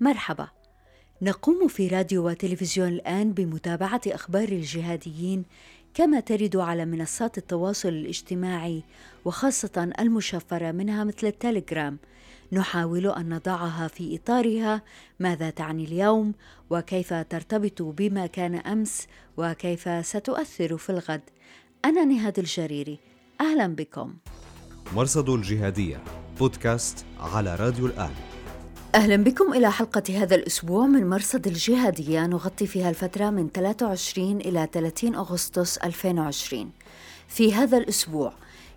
مرحبا. نقوم في راديو وتلفزيون الآن بمتابعة أخبار الجهاديين كما ترد على منصات التواصل الاجتماعي وخاصة المشفرة منها مثل التليجرام. نحاول أن نضعها في إطارها. ماذا تعني اليوم؟ وكيف ترتبط بما كان أمس؟ وكيف ستؤثر في الغد؟ أنا نهاد الجريري. أهلا بكم. مرصد الجهادية بودكاست على راديو الآن. أهلا بكم إلى حلقة هذا الأسبوع من مرصد الجهادية. نغطي فيها الفترة من 23 إلى 30 أغسطس 2020 في هذا الأسبوع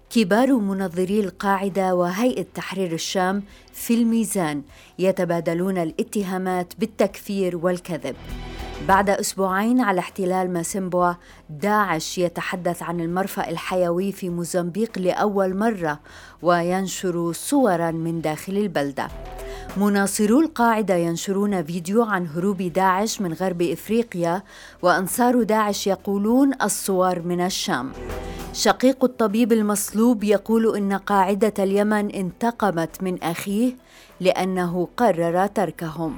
كبار منظري القاعدة وهيئة تحرير الشام في الميزان يتبادلون الاتهامات بالتكفير والكذب. بعد أسبوعين على احتلال ماسمبوا داعش يتحدث عن المرفأ الحيوي في موزمبيق لأول مرة وينشر صورا من داخل البلدة. مناصرو القاعدة ينشرون فيديو عن هروب داعش من غرب إفريقيا وأنصار داعش يقولون الصور من الشام. شقيق الطبيب المصلوب يقول إن قاعدة اليمن انتقمت من أخيه لأنه قرر تركهم.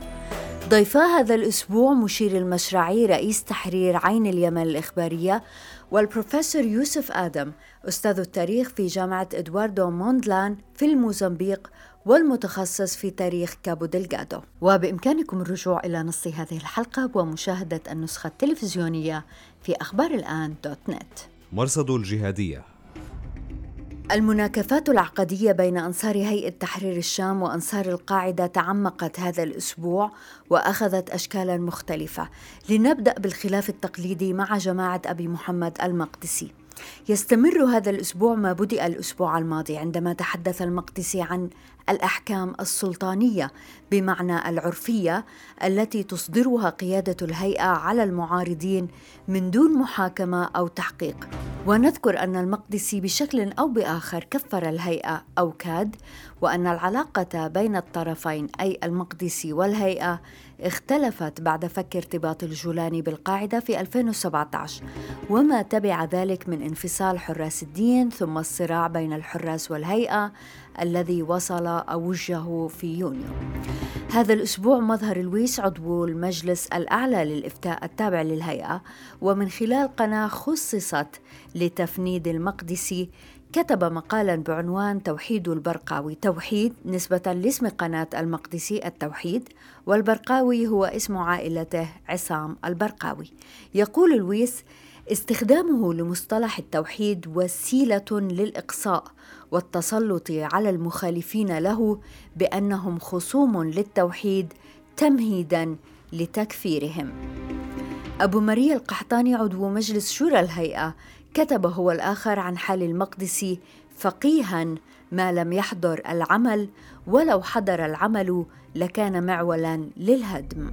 ضيفا هذا الأسبوع مشير المشرعي رئيس تحرير عين اليمن الإخبارية والبروفيسور يوسف آدم أستاذ التاريخ في جامعة إدواردو موندلان في الموزمبيق والمتخصص في تاريخ كابو دلغادو وبإمكانكم الرجوع إلى نص هذه الحلقة ومشاهدة النسخة التلفزيونية في أخبار الآن دوت نت. مرصد الجهادية. المناكفات العقدية بين أنصار هيئة تحرير الشام وأنصار القاعدة تعمقت هذا الأسبوع وأخذت أشكالا مختلفة. لنبدأ بالخلاف التقليدي مع جماعة أبي محمد المقدسي. يستمر هذا الأسبوع ما بدأ الأسبوع الماضي عندما تحدث المقدسي عن الأحكام السلطانية بمعنى العرفية التي تصدرها قيادة الهيئة على المعارضين من دون محاكمة أو تحقيق. ونذكر أن المقدسي بشكل أو بآخر كفر الهيئة أو كاد وأن العلاقة بين الطرفين أي المقدسي والهيئة اختلفت بعد فك ارتباط الجولاني بالقاعدة في 2017 وما تبع ذلك من انفصال حراس الدين ثم الصراع بين الحراس والهيئة الذي وصل أوجه في يونيو. هذا الأسبوع مظهر لويس عضو المجلس الأعلى للإفتاء التابع للهيئة ومن خلال قناة خصصت لتفنيد المقدسي كتب مقالا بعنوان توحيد البرقاوي توحيد نسبة لاسم قناة المقدسي التوحيد والبرقاوي هو اسم عائلته عصام البرقاوي. يقول لويس استخدامه لمصطلح التوحيد وسيلة للإقصاء والتسلط على المخالفين له بأنهم خصوم للتوحيد تمهيدا لتكفيرهم. أبو مريا القحطاني عضو مجلس شورى الهيئة كتب هو الآخر عن حال المقدسي فقيها ما لم يحضر العمل ولو حضر العمل لكان معولا للهدم.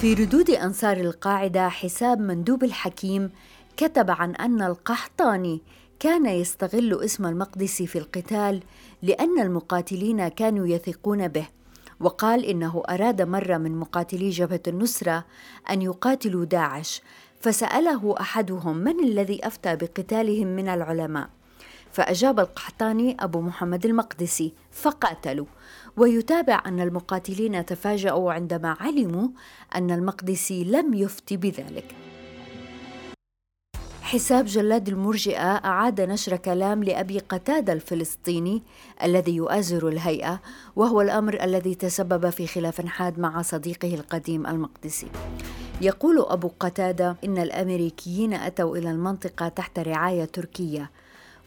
في ردود أنصار القاعدة حساب مندوب الحكيم كتب عن أن القحطاني كان يستغل اسم المقدسي في القتال لأن المقاتلين كانوا يثقون به. وقال إنه أراد مرة من مقاتلي جبهة النصرة أن يقاتلوا داعش فسأله أحدهم من الذي أفتى بقتالهم من العلماء؟ فأجاب القحطاني أبو محمد المقدسي فقاتلوا. ويتابع أن المقاتلين تفاجأوا عندما علموا أن المقدسي لم يفتي بذلك. حساب جلاد المرجئة أعاد نشر كلام لأبي قتادة الفلسطيني الذي يؤازر الهيئة وهو الأمر الذي تسبب في خلاف حاد مع صديقه القديم المقدسي يقول أبو قتادة إن الأمريكيين أتوا إلى المنطقة تحت رعاية تركية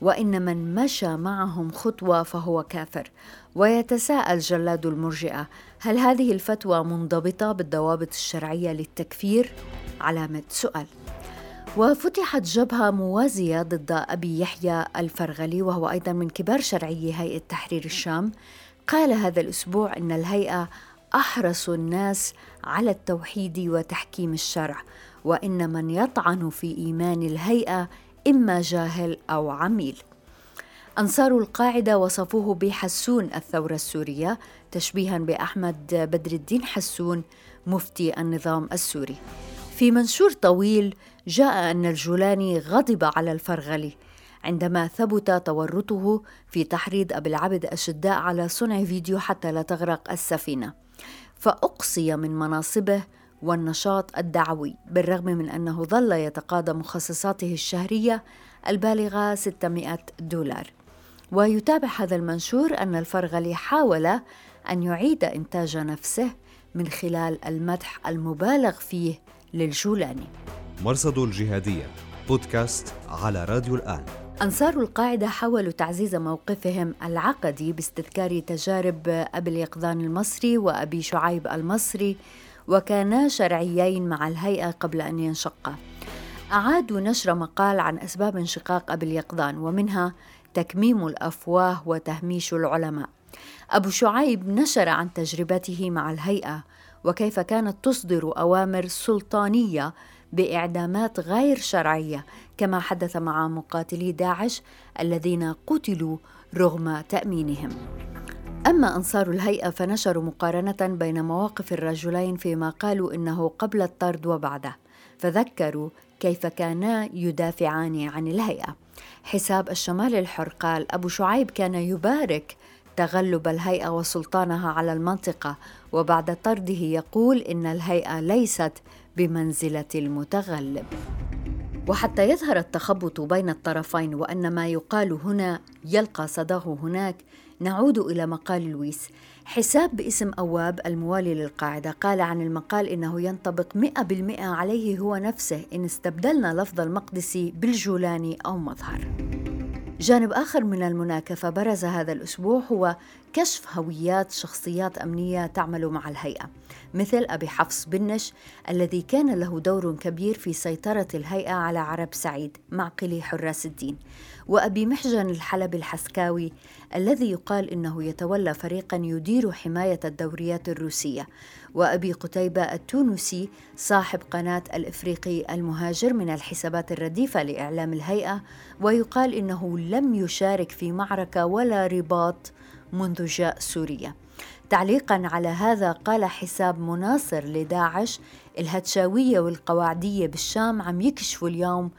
وإن من مشى معهم خطوة فهو كافر ويتساءل جلاد المرجئة هل هذه الفتوى منضبطة بالضوابط الشرعية للتكفير؟ علامة سؤال وفتحت جبهة موازية ضد أبي يحيى الفرغلي وهو أيضا من كبار شرعي هيئة تحرير الشام. قال هذا الأسبوع أن الهيئة أحرص الناس على التوحيد وتحكيم الشرع وإن من يطعن في إيمان الهيئة إما جاهل أو عميل. أنصار القاعدة وصفوه بحسون الثورة السورية تشبيها بأحمد بدر الدين حسون مفتي النظام السوري. في منشور طويل جاء أن الجولاني غضب على الفرغلي عندما ثبت تورطه في تحريض أبي العبد الشداء على صنع فيديو حتى لا تغرق السفينة. فأقصي من مناصبه والنشاط الدعوي بالرغم من أنه ظل يتقاضى مخصصاته الشهرية البالغة 600 دولار. ويتابع هذا المنشور أن الفرغلي حاول أن يعيد إنتاج نفسه من خلال المدح المبالغ فيه للجولاني. مرصد الجهادية بودكاست على راديو الآن. أنصار القاعدة حاولوا تعزيز موقفهم العقدي باستذكار تجارب أبي اليقظان المصري وأبي شعيب المصري وكانا شرعيين مع الهيئة قبل أن ينشقا أعادوا نشر مقال عن أسباب انشقاق أبي اليقظان ومنها تكميم الأفواه وتهميش العلماء. أبو شعيب نشر عن تجربته مع الهيئة وكيف كانت تصدر أوامر سلطانية بإعدامات غير شرعية كما حدث مع مقاتلي داعش الذين قتلوا رغم تأمينهم. أما أنصار الهيئة فنشروا مقارنة بين مواقف الرجلين فيما قالوا إنه قبل الطرد وبعده فذكروا كيف كانا يدافعان عن الهيئة. حساب الشمال الحر قال أبو شعيب كان يبارك تغلب الهيئة وسلطانها على المنطقة وبعد طرده يقول إن الهيئة ليست بمنزلة المتغلب. وحتى يظهر التخبط بين الطرفين وأن ما يقال هنا يلقى صداه هناك نعود إلى مقال لويس. حساب باسم أواب الموالي للقاعدة قال عن المقال إنه ينطبق مئة بالمئة عليه هو نفسه إن استبدلنا لفظ المقدسي بالجولاني أو مظهر. جانب آخر من المناكفة برز هذا الأسبوع هو كشف هويات شخصيات أمنية تعمل مع الهيئة مثل أبي حفص بنش الذي كان له دور كبير في سيطرة الهيئة على عرب سعيد معقلي حراس الدين وأبي محجن الحلبي الحسكاوي الذي يقال إنه يتولى فريقا يدير حماية الدوريات الروسية. وأبي قتيبة التونسي صاحب قناة الإفريقي المهاجر من الحسابات الرديفة لإعلام الهيئة ويقال إنه لم يشارك في معركة ولا رباط منذ جاء سوريا. تعليقا على هذا قال حساب مناصر لداعش الهتشاوية والقواعدية بالشام عم يكشفوا اليوم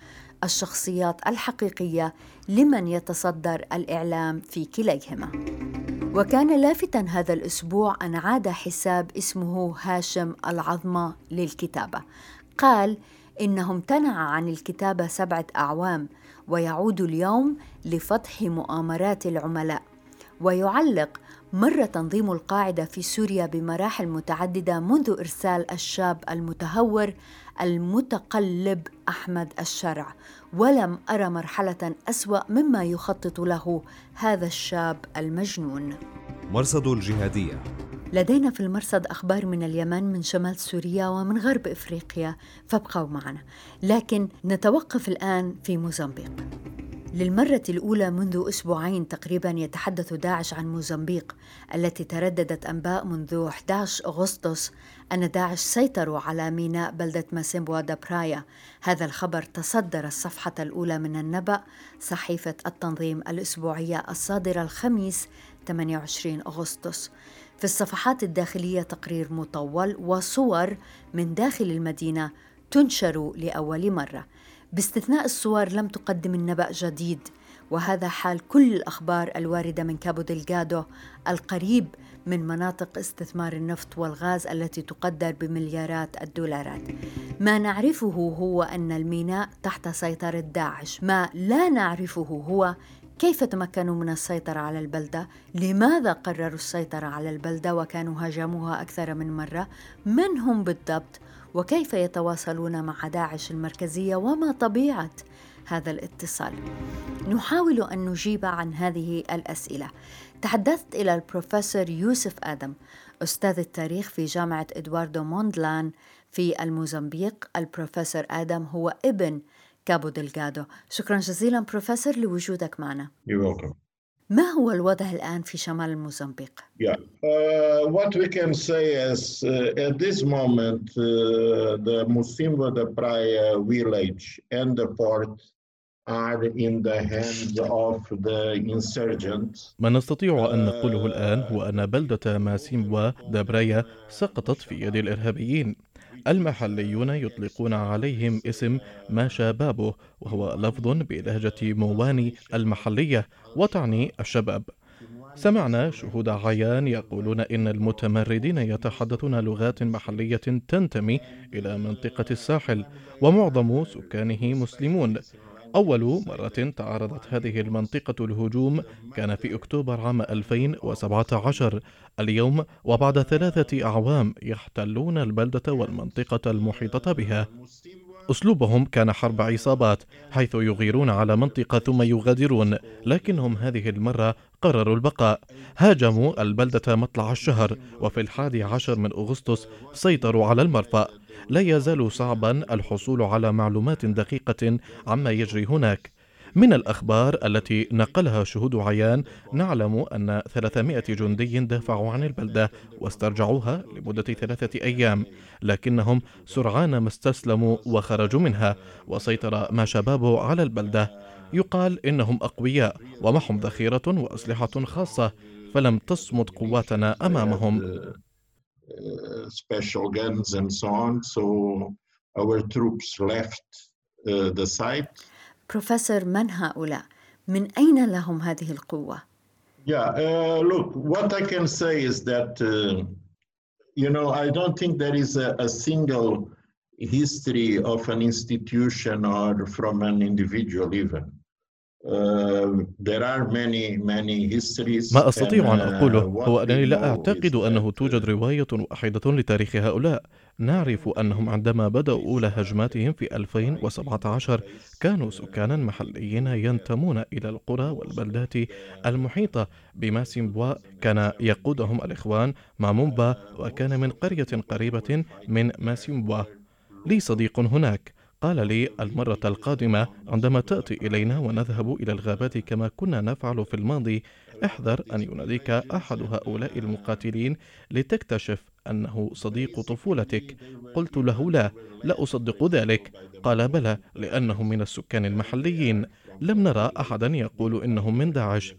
الشخصيات الحقيقية لمن يتصدر الإعلام في كليهما. وكان لافتا هذا الأسبوع أن عاد حساب اسمه هاشم العظمة للكتابة. قال إنه امتنع عن الكتابة سبعة أعوام ويعود اليوم لفتح مؤامرات العملاء ويعلق مر تنظيم القاعدة في سوريا بمراحل متعددة منذ إرسال الشاب المتهور المتقلب أحمد الشرع. ولم ارى مرحلة أسوأ مما يخطط له هذا الشاب المجنون. مرصد الجهادية. لدينا في المرصد أخبار من اليمن من شمال سوريا ومن غرب إفريقيا فابقوا معنا. لكن نتوقف الآن في موزمبيق. للمرة الأولى منذ أسبوعين تقريبا يتحدث داعش عن موزمبيق التي ترددت أنباء منذ 11 أغسطس أن داعش سيطروا على ميناء بلدة ماسيمبوا دابرايا هذا الخبر تصدر الصفحة الأولى من النبأ صحيفة التنظيم الأسبوعية الصادرة الخميس 28 أغسطس. في الصفحات الداخلية تقرير مطول وصور من داخل المدينة تنشر لأول مرة. باستثناء الصور لم تقدم النبأ جديد وهذا حال كل الأخبار الواردة من كابو دلغادو القريب من مناطق استثمار النفط والغاز التي تقدر بمليارات الدولارات. ما نعرفه هو أن الميناء تحت سيطرة داعش، ما لا نعرفه هو كيف تمكنوا من السيطرة على البلدة؟ لماذا قرروا السيطرة على البلدة وكانوا هاجموها أكثر من مرة؟ من هم بالضبط؟ وكيف يتواصلون مع داعش المركزية وما طبيعة هذا الاتصال؟ نحاول أن نجيب عن هذه الأسئلة. تحدثت إلى البروفيسور يوسف آدم أستاذ التاريخ في جامعة إدواردو موندلان في الموزمبيق. البروفيسور آدم هو ابن كابو دلغادو شكرا جزيلا بروفيسور لوجودك معنا. You're welcome. ما هو الوضع الآن في شمال الموزمبيق؟ Yeah. Uh, what we can say is uh, at this moment, uh, the Musimba de Praia village and the port are in the hands of the insurgents. ما نستطيع أن نقوله الآن هو أن بلدة ماسيمبوا دابرايا سقطت في يد الإرهابيين المحليون يطلقون عليهم اسم ماشا بابو وهو لفظ بلهجة مواني المحلية وتعني الشباب. سمعنا شهود عيان يقولون إن المتمردين يتحدثون لغات محلية تنتمي إلى منطقة الساحل ومعظم سكانه مسلمون. أول مرة تعرضت هذه المنطقة الهجوم كان في أكتوبر عام 2017 اليوم وبعد ثلاثة أعوام يحتلون البلدة والمنطقة المحيطة بها. أسلوبهم كان حرب عصابات حيث يغيرون على منطقة ثم يغادرون لكنهم هذه المرة قرروا البقاء. هاجموا البلدة مطلع الشهر وفي الحادي عشر من أغسطس سيطروا على المرفأ. لا يزال صعبا الحصول على معلومات دقيقة عما يجري هناك. من الأخبار التي نقلها شهود عيان نعلم أن 300 جندي دافعوا عن البلدة واسترجعوها لمدة ثلاثة أيام لكنهم سرعان ما استسلموا وخرجوا منها وسيطر ما شبابه على البلدة. يقال إنهم أقوياء ومعهم ذخيرة وأسلحة خاصة فلم تصمت قواتنا أمامهم. Our troops left uh, the site. بروفيسور من هؤلاء؟ من أين لهم هذه القوة؟ Yeah, uh, look, what I can say is that, uh, you know, I don't think there is a, a single history of an institution or from an individual even. ما أستطيع أن أقوله. هو أنني لا أعتقد أنه توجد رواية واحدة لتاريخ هؤلاء. نعرف أنهم عندما بدأوا أولى هجماتهم في 2017 كانوا سكانا محليين ينتمون إلى القرى والبلدات المحيطة بماسيمبوا كان يقودهم الإخوان مامومبا وكان من قرية قريبة من ماسيمبوا لي صديق هناك. قال لي المرة القادمة عندما تأتي إلينا ونذهب إلى الغابات كما كنا نفعل في الماضي احذر أن يناديك أحد هؤلاء المقاتلين لتكتشف أنه صديق طفولتك. قلت له لا لا أصدق ذلك. قال بلى لأنهم من السكان المحليين. لم نرى أحدا يقول إنهم من داعش.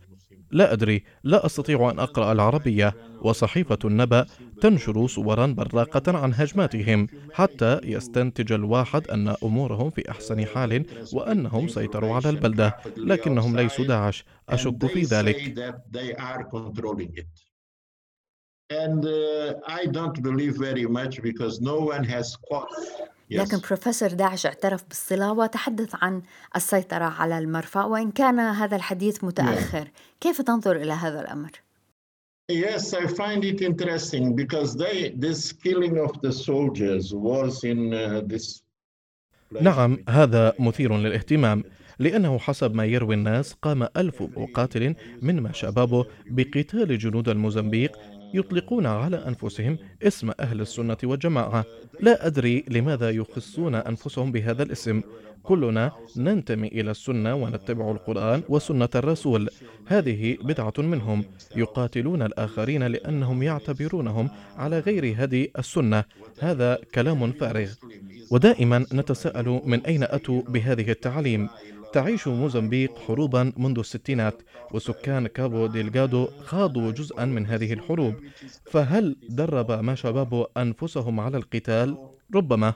لا أدري لا أستطيع أن أقرأ العربية وصحيفة النبأ تنشر صورا براقة عن هجماتهم حتى يستنتج الواحد أن أمورهم في أحسن حال وأنهم سيطروا على البلدة لكنهم ليسوا داعش. أشك في ذلك. And uh, I don't believe very much because no one has caught لكن بروفيسور داعش اعترف بالصلة وتحدث عن السيطرة على المرفأ وإن كان هذا الحديث متأخر yeah. كيف تنظر إلى هذا الأمر؟ Yes, I find it interesting because they, this killing of the soldiers was in uh, this نعم هذا مثير للاهتمام لأنه حسب ما يروي الناس قام ألف مقاتل من ما شبابه بقتال جنود الموزمبيق يطلقون على أنفسهم اسم أهل السنة والجماعة. لا أدري لماذا يخصون أنفسهم بهذا الاسم. كلنا ننتمي إلى السنة ونتبع القرآن وسنة الرسول. هذه بدعة منهم. يقاتلون الآخرين لأنهم يعتبرونهم على غير هدي السنة. هذا كلام فارغ. ودائما نتساءل من أين أتوا بهذه التعليم؟ تعيش موزمبيق حروبا منذ الستينات وسكان كابو ديلغادو خاضوا جزءا من هذه الحروب. فهل درب ما شباب أنفسهم على القتال؟ ربما.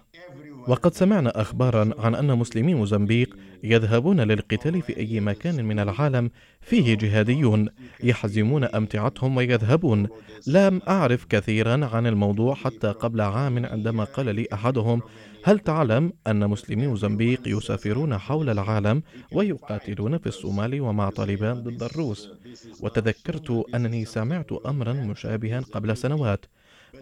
وقد سمعنا أخبارا عن أن مسلمي موزمبيق يذهبون للقتال في أي مكان من العالم فيه جهاديون يحزمون أمتعتهم ويذهبون. لم أعرف كثيرا عن الموضوع حتى قبل عام عندما قال لي أحدهم هل تعلم أن مسلمي موزمبيق يسافرون حول العالم ويقاتلون في الصومال ومع طالبان ضد الروس؟ وتذكرت أنني سمعت أمرا مشابها قبل سنوات.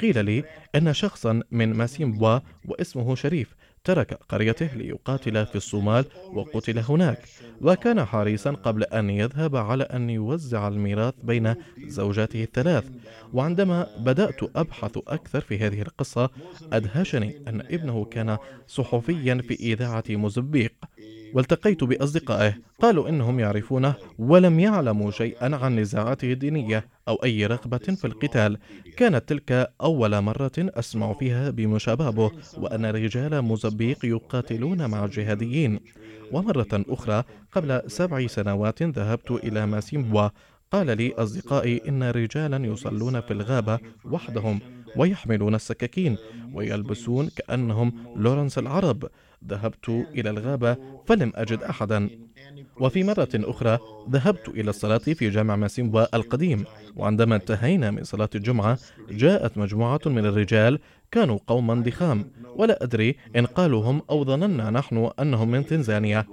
قيل لي أن شخصا من ماسيمبوا واسمه شريف ترك قريته ليقاتل في الصومال وقتل هناك وكان حريصا قبل أن يذهب على أن يوزع الميراث بين زوجاته الثلاث. وعندما بدأت أبحث أكثر في هذه القصة أدهشني أن ابنه كان صحفيا في إذاعة موزمبيق. والتقيت بأصدقائه. قالوا إنهم يعرفونه ولم يعلموا شيئا عن نزاعاته الدينية أو أي رغبة في القتال. كانت تلك أول مرة أسمع فيها بمشابهة وأن رجال موزمبيق يقاتلون مع الجهاديين ومرة أخرى قبل سبع سنوات ذهبت إلى ماسيمبوا قال لي أصدقائي إن رجالا يصلون في الغابة وحدهم ويحملون السكاكين ويلبسون كأنهم لورنس العرب. ذهبت إلى الغابة فلم أجد أحدا. وفي مرة أخرى ذهبت إلى الصلاة في جامع ماسيمبا القديم. وعندما انتهينا من صلاة الجمعة جاءت مجموعة من الرجال كانوا قوما ضخام. ولا أدري إن قالوا هم أو ظننا نحن أنهم من تنزانيا.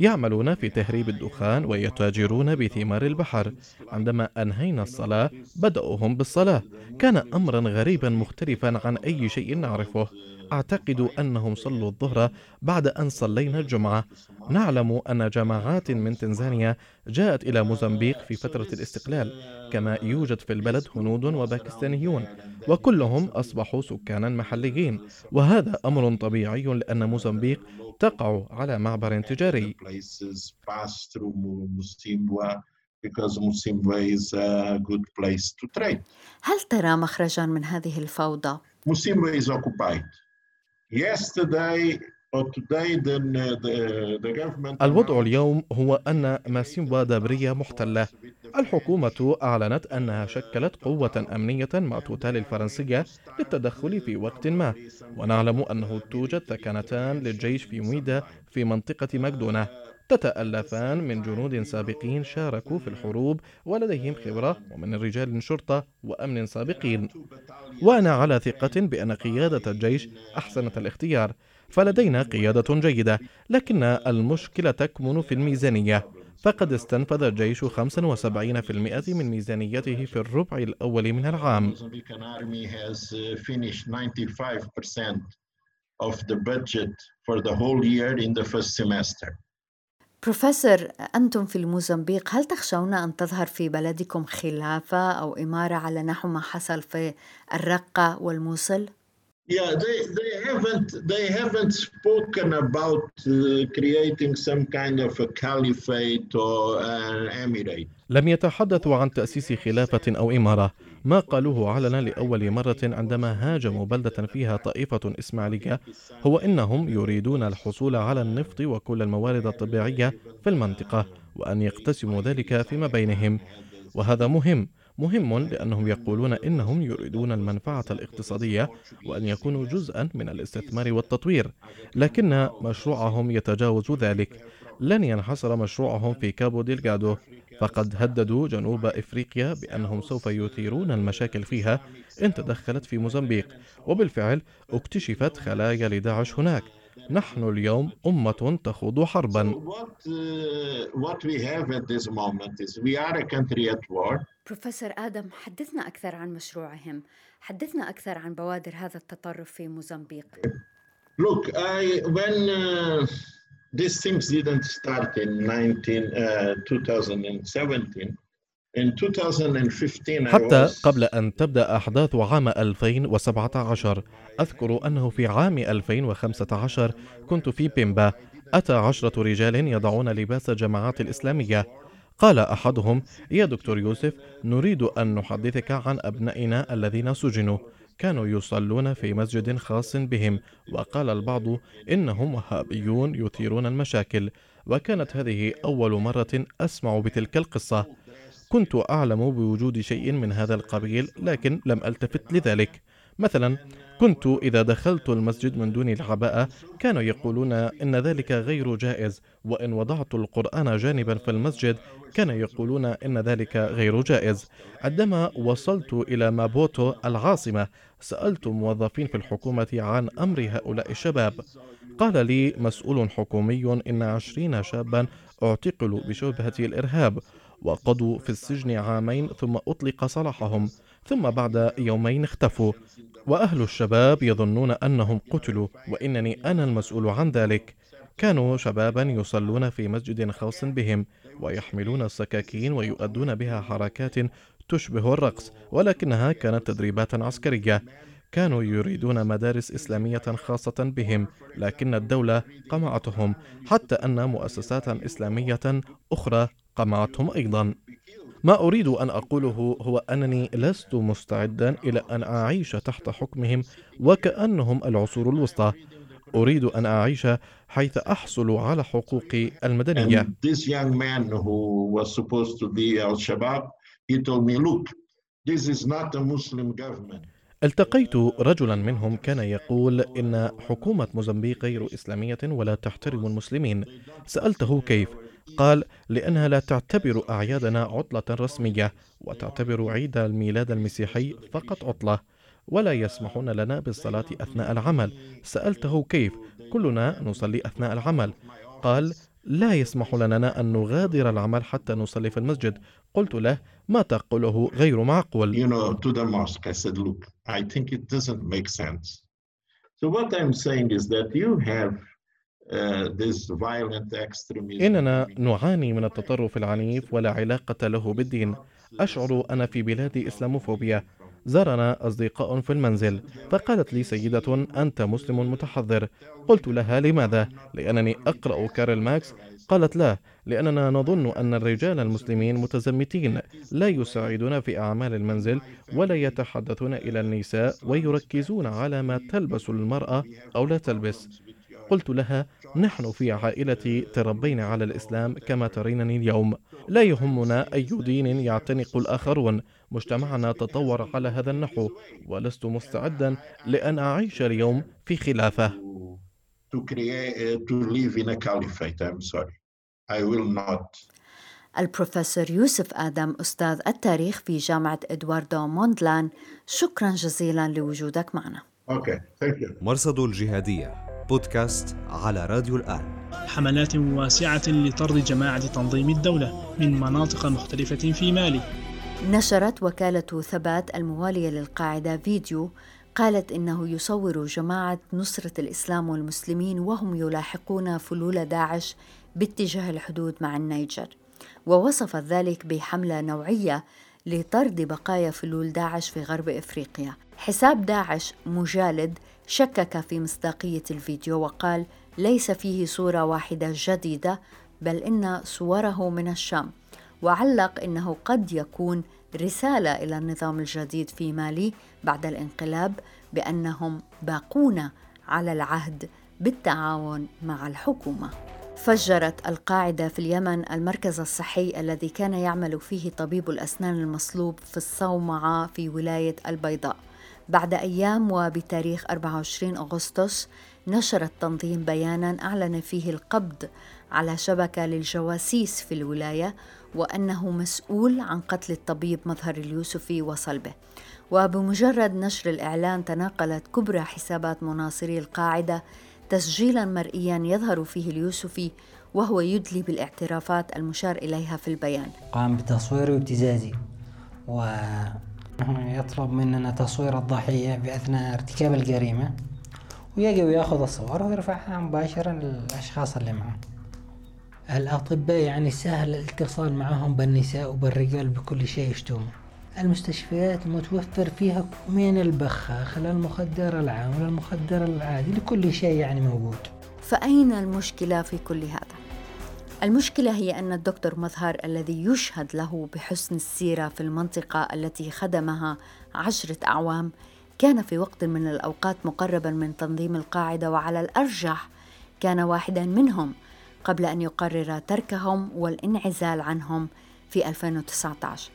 يعملون في تهريب الدخان ويتاجرون بثمار البحر. عندما أنهينا الصلاة بدأوا هم بالصلاة. كان أمرا غريبا مختلفا عن أي شيء نعرفه. أعتقد أنهم صلوا الظهر بعد أن صلينا الجمعة نعلم أن جماعات من تنزانيا جاءت إلى موزمبيق في فترة الاستقلال كما يوجد في البلد هنود وباكستانيون وكلهم أصبحوا سكانا محليين وهذا أمر طبيعي لأن موزمبيق تقع على معبر تجاري هل ترى مخرجا من هذه الفوضى؟ Musimba is occupied. Yesterday الوضع اليوم هو أن ماسيمبا دابرية محتلة. الحكومة أعلنت أنها شكلت قوة أمنية مع توتال الفرنسية للتدخل في وقت ما. ونعلم أنه توجد ثكنتان للجيش في مويدا في منطقة مقدونة تتألفان من جنود سابقين شاركوا في الحروب ولديهم خبرة ومن رجال شرطة وأمن سابقين. وأنا على ثقة بأن قيادة الجيش أحسنت الاختيار. فلدينا قيادة جيدة لكن المشكلة تكمن في الميزانية. فقد استنفذ الجيش 75% من ميزانيته في الربع الأول من العام. Of the budget for the whole year in the first semester. بروفيسور أنتم في الموزمبيق هل تخشون أن تظهر في بلدكم خلافة أو إمارة على نحو ما حصل في الرقة والموصل؟ Yeah, they, they haven't they haven't spoken about uh, creating some kind of a caliphate or an emirate. لم يتحدثوا عن تأسيس خلافة أو إمارة. ما قالوه علنا لأول مرة عندما هاجموا بلدة فيها طائفة إسماعيلية. هو إنهم يريدون الحصول على النفط وكل الموارد الطبيعية في المنطقة وأن يقتسموا ذلك فيما بينهم. وهذا مهم مهم لأنهم يقولون إنهم يريدون المنفعة الاقتصادية وأن يكونوا جزءا من الاستثمار والتطوير لكن مشروعهم يتجاوز ذلك. لن ينحصر مشروعهم في كابو ديلغادو. فقد هددوا جنوب إفريقيا بأنهم سوف يثيرون المشاكل فيها إن تدخلت في موزمبيق وبالفعل اكتشفت خلايا لداعش هناك. نحن اليوم أمة تخوض حربا. بروفيسور آدم حدثنا أكثر عن مشروعهم. حدثنا أكثر عن بوادر هذا التطرف في موزمبيق. Look, I, when uh, these things didn't start in 19, uh, 2017, حتى قبل أن تبدأ أحداث عام 2017 أذكر أنه في عام 2015 كنت في بيمبا. أتى عشرة رجال يضعون لباس الجماعات الإسلامية. قال أحدهم يا دكتور يوسف نريد أن نحدثك عن أبنائنا الذين سجنوا. كانوا يصلون في مسجد خاص بهم. وقال البعض إنهم وهابيون يثيرون المشاكل. وكانت هذه أول مرة أسمع بتلك القصة. كنت أعلم بوجود شيء من هذا القبيل لكن لم ألتفت لذلك. مثلا كنت إذا دخلت المسجد من دون العباءة كانوا يقولون إن ذلك غير جائز وإن وضعت القرآن جانبا في المسجد كانوا يقولون إن ذلك غير جائز. عندما وصلت إلى مابوتو العاصمة سألت موظفين في الحكومة عن أمر هؤلاء الشباب. قال لي مسؤول حكومي إن عشرين شابا اعتقلوا بشبهة الإرهاب. وقضوا في السجن عامين ثم أطلق سراحهم ثم بعد يومين اختفوا. وأهل الشباب يظنون أنهم قتلوا وإنني أنا المسؤول عن ذلك. كانوا شبابا يصلون في مسجد خاص بهم ويحملون السكاكين ويؤدون بها حركات تشبه الرقص ولكنها كانت تدريبات عسكرية. كانوا يريدون مدارس إسلامية خاصة بهم لكن الدولة قمعتهم حتى أن مؤسسات إسلامية أخرى قمعتهم أيضا. ما أريد أن أقوله هو أنني لست مستعدا إلى أن أعيش تحت حكمهم وكأنهم العصور الوسطى. أريد أن أعيش حيث أحصل على حقوقي المدنية. And this young man who was supposed to be Al Shabaab he told me, look, this is not a Muslim government. التقيت رجلا منهم كان يقول إن حكومة موزمبيق غير إسلامية ولا تحترم المسلمين سألته كيف؟ قال لأنها لا تعتبر أعيادنا عطلة رسمية وتعتبر عيد الميلاد المسيحي فقط عطلة ولا يسمحون لنا بالصلاة أثناء العمل سألته كيف؟ كلنا نصلي أثناء العمل قال لا يسمح لنا أن نغادر العمل حتى نصلي في المسجد. قلت له ما تقوله غير معقول. إننا نعاني من التطرف العنيف ولا علاقة له بالدين. أشعر أنا في بلاد إسلاموفوبيا. زارنا أصدقاء في المنزل. فقالت لي سيدة أنت مسلم متحضر. قلت لها لماذا؟ لأنني أقرأ كارل ماكس قالت لا لأننا نظن أن الرجال المسلمين متزمتين. لا يساعدون في أعمال المنزل ولا يتحدثون إلى النساء ويركزون على ما تلبس المرأة أو لا تلبس. قلت لها نحن في عائلتي تربينا على الإسلام كما ترينني اليوم. لا يهمنا أي دين يعتنق الآخرون. مجتمعنا تطور على هذا النحو. ولست مستعدا لأن أعيش اليوم في خلافة. To create to live in a caliphate. I'm sorry, I will not. البروفيسور يوسف آدم أستاذ التاريخ في جامعة إدواردو موندلان. شكرا جزيلا لوجودك معنا. Okay, thank you. مرصد الجهادية. بودكاست على راديو الآن. حملات واسعة لطرد جماعة تنظيم الدولة من مناطق مختلفة في مالي. نشرت وكالة ثبات الموالية للقاعدة فيديو قالت إنه يصور جماعة نصرة الإسلام والمسلمين وهم يلاحقون فلول داعش باتجاه الحدود مع النيجر. ووصفت ذلك بحملة نوعية لطرد بقايا فلول داعش في غرب إفريقيا. حساب داعش مجالد شكك في مصداقية الفيديو وقال ليس فيه صورة واحدة جديدة بل إن صوره من الشام. وعلق إنه قد يكون رسالة إلى النظام الجديد في مالي بعد الانقلاب بأنهم باقون على العهد بالتعاون مع الحكومة. فجرت القاعدة في اليمن المركز الصحي الذي كان يعمل فيه طبيب الأسنان المصلوب في الصومعة في ولاية البيضاء. بعد أيام وبتاريخ 24 أغسطس نشر التنظيم بيانا أعلن فيه القبض على شبكة للجواسيس في الولاية وأنه مسؤول عن قتل الطبيب مظهر اليوسفي وصلبه. وبمجرد نشر الإعلان تناقلت كبرى حسابات مناصري القاعدة تسجيلا مرئيا يظهر فيه اليوسفي وهو يدلي بالاعترافات المشار إليها في البيان. قام بتصوير وابتزازي ويطلب مننا تصوير الضحية بأثناء ارتكاب الجريمة ويجي وياخذ الصور ويرفعها مباشرة للأشخاص اللي معه. الأطباء يعني سهل الاتصال معهم بالنساء وبالرجال بكل شيء يشتون المستشفيات متوفر فيها من البخاخ للمخدر العام للمخدر العادي لكل شيء يعني موجود. فأين المشكلة في كل هذا؟ المشكلة هي أن الدكتور مظهر الذي يشهد له بحسن السيرة في المنطقة التي خدمها عشرة أعوام كان في وقت من الأوقات مقربا من تنظيم القاعدة وعلى الأرجح. كان واحدا منهم قبل أن يقرر تركهم والانعزال عنهم في 2019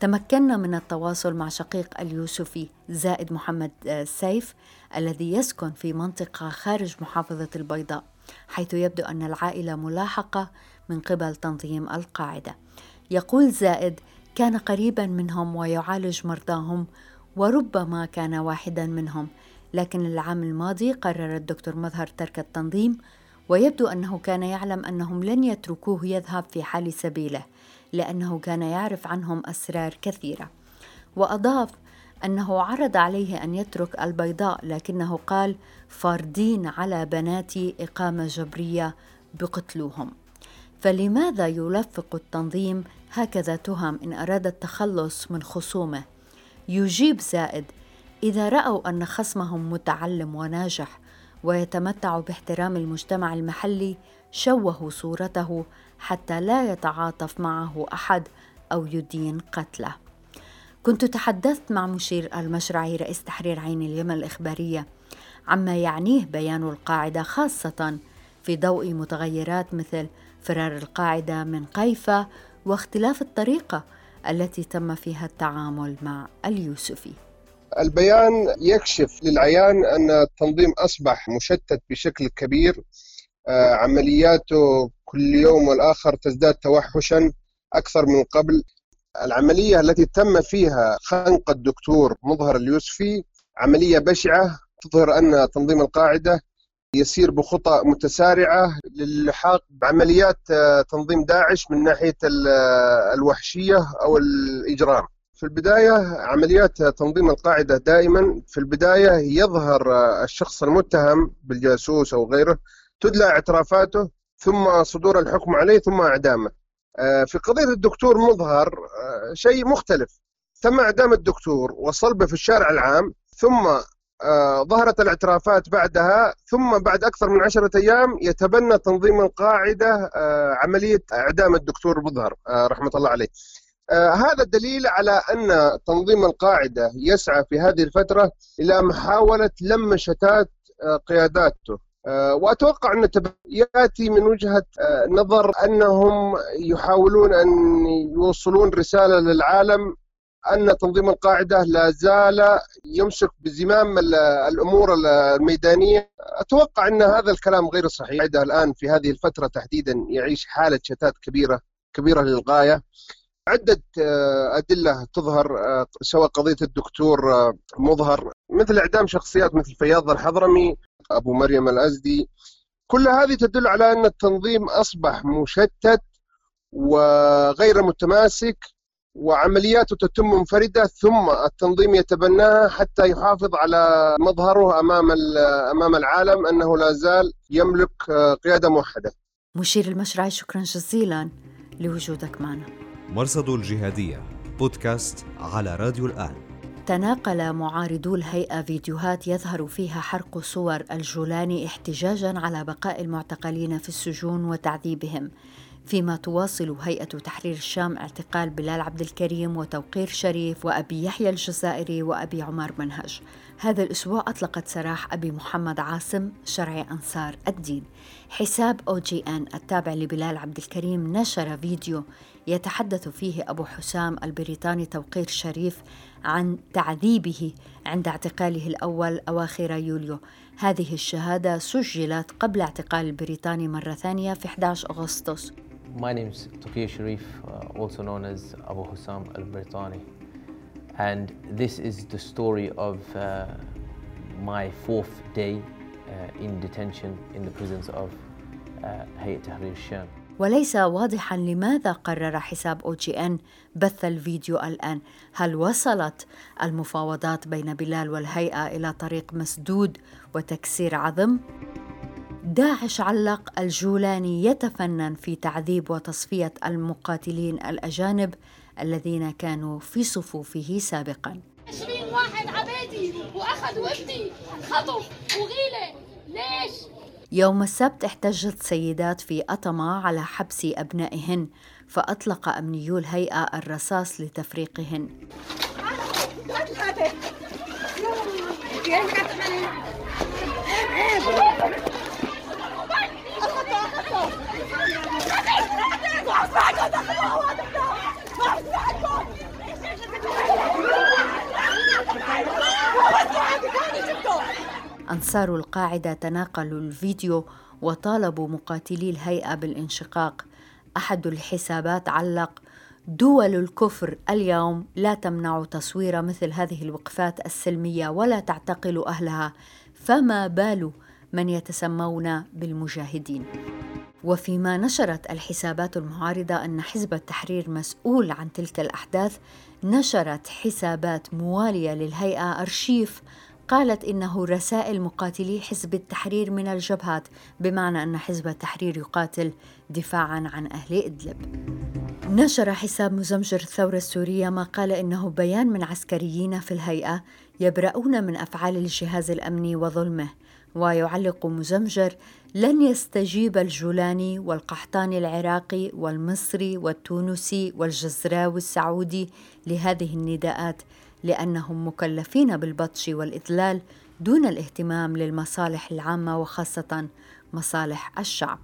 تمكنا من التواصل مع شقيق اليوسفي زائد محمد آه، سيف الذي يسكن في منطقة خارج محافظة البيضاء. حيث يبدو أن العائلة ملاحقة من قبل تنظيم القاعدة. يقول زائد كان قريبا منهم ويعالج مرضاهم وربما كان واحدا منهم. لكن العام الماضي قرر الدكتور مظهر ترك التنظيم ويبدو أنه كان يعلم أنهم لن يتركوه يذهب في حال سبيله لأنه كان يعرف عنهم أسرار كثيرة. وأضاف أنه عرض عليه أن يترك البيضاء لكنه قال فاردين على بناتي إقامة جبرية بقتلوهم. فلماذا يلفق التنظيم؟ هكذا تهم إن أراد التخلص من خصومه. يجيب زائد إذا رأوا أن خصمهم متعلم وناجح ويتمتع باحترام المجتمع المحلي شوهوا صورته حتى لا يتعاطف معه أحد أو يدين قتله. كنت تحدثت مع مشير المشرعي رئيس تحرير عين اليمن الإخبارية عما يعنيه بيان القاعدة خاصة في ضوء متغيرات مثل فرار القاعدة من قيفة واختلاف الطريقة التي تم فيها التعامل مع اليوسفي. البيان يكشف للعيان أن التنظيم أصبح مشتت بشكل كبير آه، عملياته كل يوم والآخر تزداد توحشا أكثر من قبل. العملية التي تم فيها خنق الدكتور مظهر اليوسفي عملية بشعة تظهر أن تنظيم القاعدة يسير بخطى متسارعة للحاق بعمليات آه، تنظيم داعش من ناحية آه، الوحشية أو الإجرام. في البداية عمليات تنظيم القاعدة دائما في البداية يظهر آه، الشخص المتهم بالجاسوس أو غيره تدلى اعترافاته ثم صدور الحكم عليه ثم إعدامه. في قضية الدكتور مظهر شيء مختلف. تم إعدام الدكتور وصلبه في الشارع العام ثم آه، ظهرت الاعترافات بعدها ثم بعد أكثر من عشرة أيام يتبنى تنظيم القاعدة آه، عملية إعدام الدكتور بظهر آه، رحمة الله عليه. هذا دليل على أن تنظيم القاعدة يسعى في هذه الفترة إلى محاولة لم شتات قياداته. وأتوقع أن ياتي من وجهة نظر أنهم يحاولون أن يوصلون رسالة للعالم أن تنظيم القاعدة لا زال يمسك بزمام الأمور الميدانية. أتوقع أن هذا الكلام غير صحيح. الآن في هذه الفترة تحديدا يعيش حالة شتات كبيرة كبيرة للغاية. عدة آه، أدلة تظهر آه، سواء قضية الدكتور آه، مظهر مثل إعدام شخصيات مثل فياض الحضرمي أبو مريم الأزدي كل هذه تدل على أن التنظيم أصبح مشتت وغير متماسك وعملياته تتم منفردة ثم التنظيم يتبناها حتى يحافظ على مظهره أمام أمام العالم أنه لا زال يملك قيادة موحدة. مشير المشرعي شكرا جزيلا لوجودك معنا. مرصد الجهادية بودكاست على راديو الآن. تناقل معارضو الهيئة فيديوهات يظهر فيها حرق صور الجولاني احتجاجا على بقاء المعتقلين في السجون وتعذيبهم. فيما تواصل هيئة تحرير الشام اعتقال بلال عبد الكريم وتوقير شريف وأبي يحيى الجزائري وأبي عمر منهج هذا الأسبوع أطلقت سراح أبي محمد عاصم شرعي أنصار الدين. حساب أو جي أن التابع لبلال عبد الكريم نشر فيديو يتحدث فيه أبو حسام البريطاني توقير شريف عن تعذيبه عند اعتقاله الأول أواخر يوليو. هذه الشهادة سجلت قبل اعتقال البريطاني مرة ثانية في 11 أغسطس. My name is Tokir Sharif, uh, also known as Abu Hussam al Britani. And this is the story of uh, my fourth day uh, in detention in the prisons of uh, Hayat Tahrir Sham. وليس واضحا لماذا قرر حساب أو جي ان بث الفيديو الآن هل وصلت المفاوضات بين بلال والهيئة إلى طريق مسدود وتكسير عظم داعش علق الجولاني يتفنن في تعذيب وتصفية المقاتلين الأجانب الذين كانوا في صفوفه سابقا. 20 واحد عبيدي وأخذوا ابني خطف وغيلة. ليش؟ يوم السبت احتجت سيدات في أطمة على حبس أبنائهن فأطلق أمنيو الهيئة الرصاص لتفريقهن. أنصار القاعدة تناقلوا الفيديو وطالبوا مقاتلي الهيئة بالانشقاق. أحد الحسابات علق دول الكفر اليوم لا تمنع تصوير مثل هذه الوقفات السلمية ولا تعتقل أهلها فما بال من يتسمون بالمجاهدين. وفيما نشرت الحسابات المعارضة أن حزب التحرير مسؤول عن تلك الأحداث نشرت حسابات موالية للهيئة أرشيف قالت إنه رسائل مقاتلي حزب التحرير من الجبهات بمعنى أن حزب التحرير يقاتل دفاعا عن أهل إدلب. نشر حساب مزمجر الثورة السورية ما قال إنه بيان من عسكريين في الهيئة يبرؤون من أفعال الجهاز الأمني وظلمه. ويعلق مزمجر لن يستجيب الجولاني والقحطاني العراقي والمصري والتونسي والجزراوي السعودي لهذه النداءات لأنهم مكلفين بالبطش والاذلال دون الاهتمام للمصالح العامة وخاصة مصالح الشعب.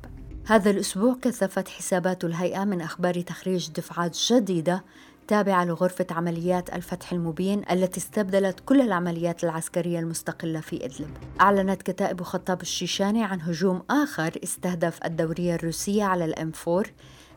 هذا الأسبوع كثفت حسابات الهيئة من أخبار تخريج دفعات جديدة تابعة لغرفة عمليات الفتح المبين التي استبدلت كل العمليات العسكرية المستقلة في إدلب. أعلنت كتائب خطاب الشيشاني عن هجوم آخر استهدف الدورية الروسية على الأم 4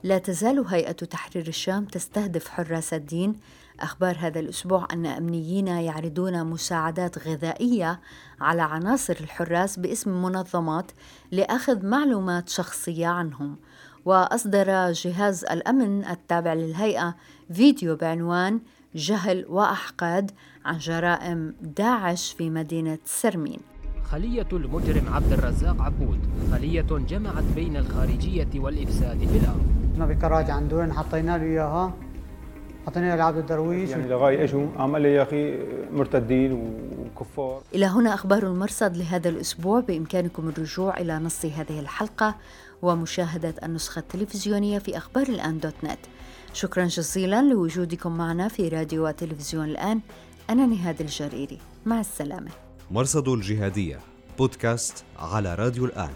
لا تزال هيئة تحرير الشام تستهدف حراس الدين. أخبار هذا الأسبوع أن أمنيين يعرضون مساعدات غذائية على عناصر الحراس باسم منظمات لأخذ معلومات شخصية عنهم. وأصدر جهاز الأمن التابع للهيئة فيديو بعنوان جهل وأحقاد عن جرائم داعش في مدينة سرمين. خلية المجرم عبد الرزاق عبود خلية جمعت بين الخارجية والإفساد في الأرض. نبي كراج عندنا حطينا له إياها. حطينا له عبد الدرويش. يعني لغاية إيشو عمل يا أخي مرتدين وكفار. إلى هنا أخبار المرصد لهذا الأسبوع بإمكانكم الرجوع إلى نص هذه الحلقة. ومشاهدة النسخة التلفزيونية في أخبار الآن دوت نت. شكرا جزيلا لوجودكم معنا في راديو وتلفزيون الآن. أنا نهاد الجريري. مع السلامة. مرصد الجهادية. بودكاست على راديو الآن.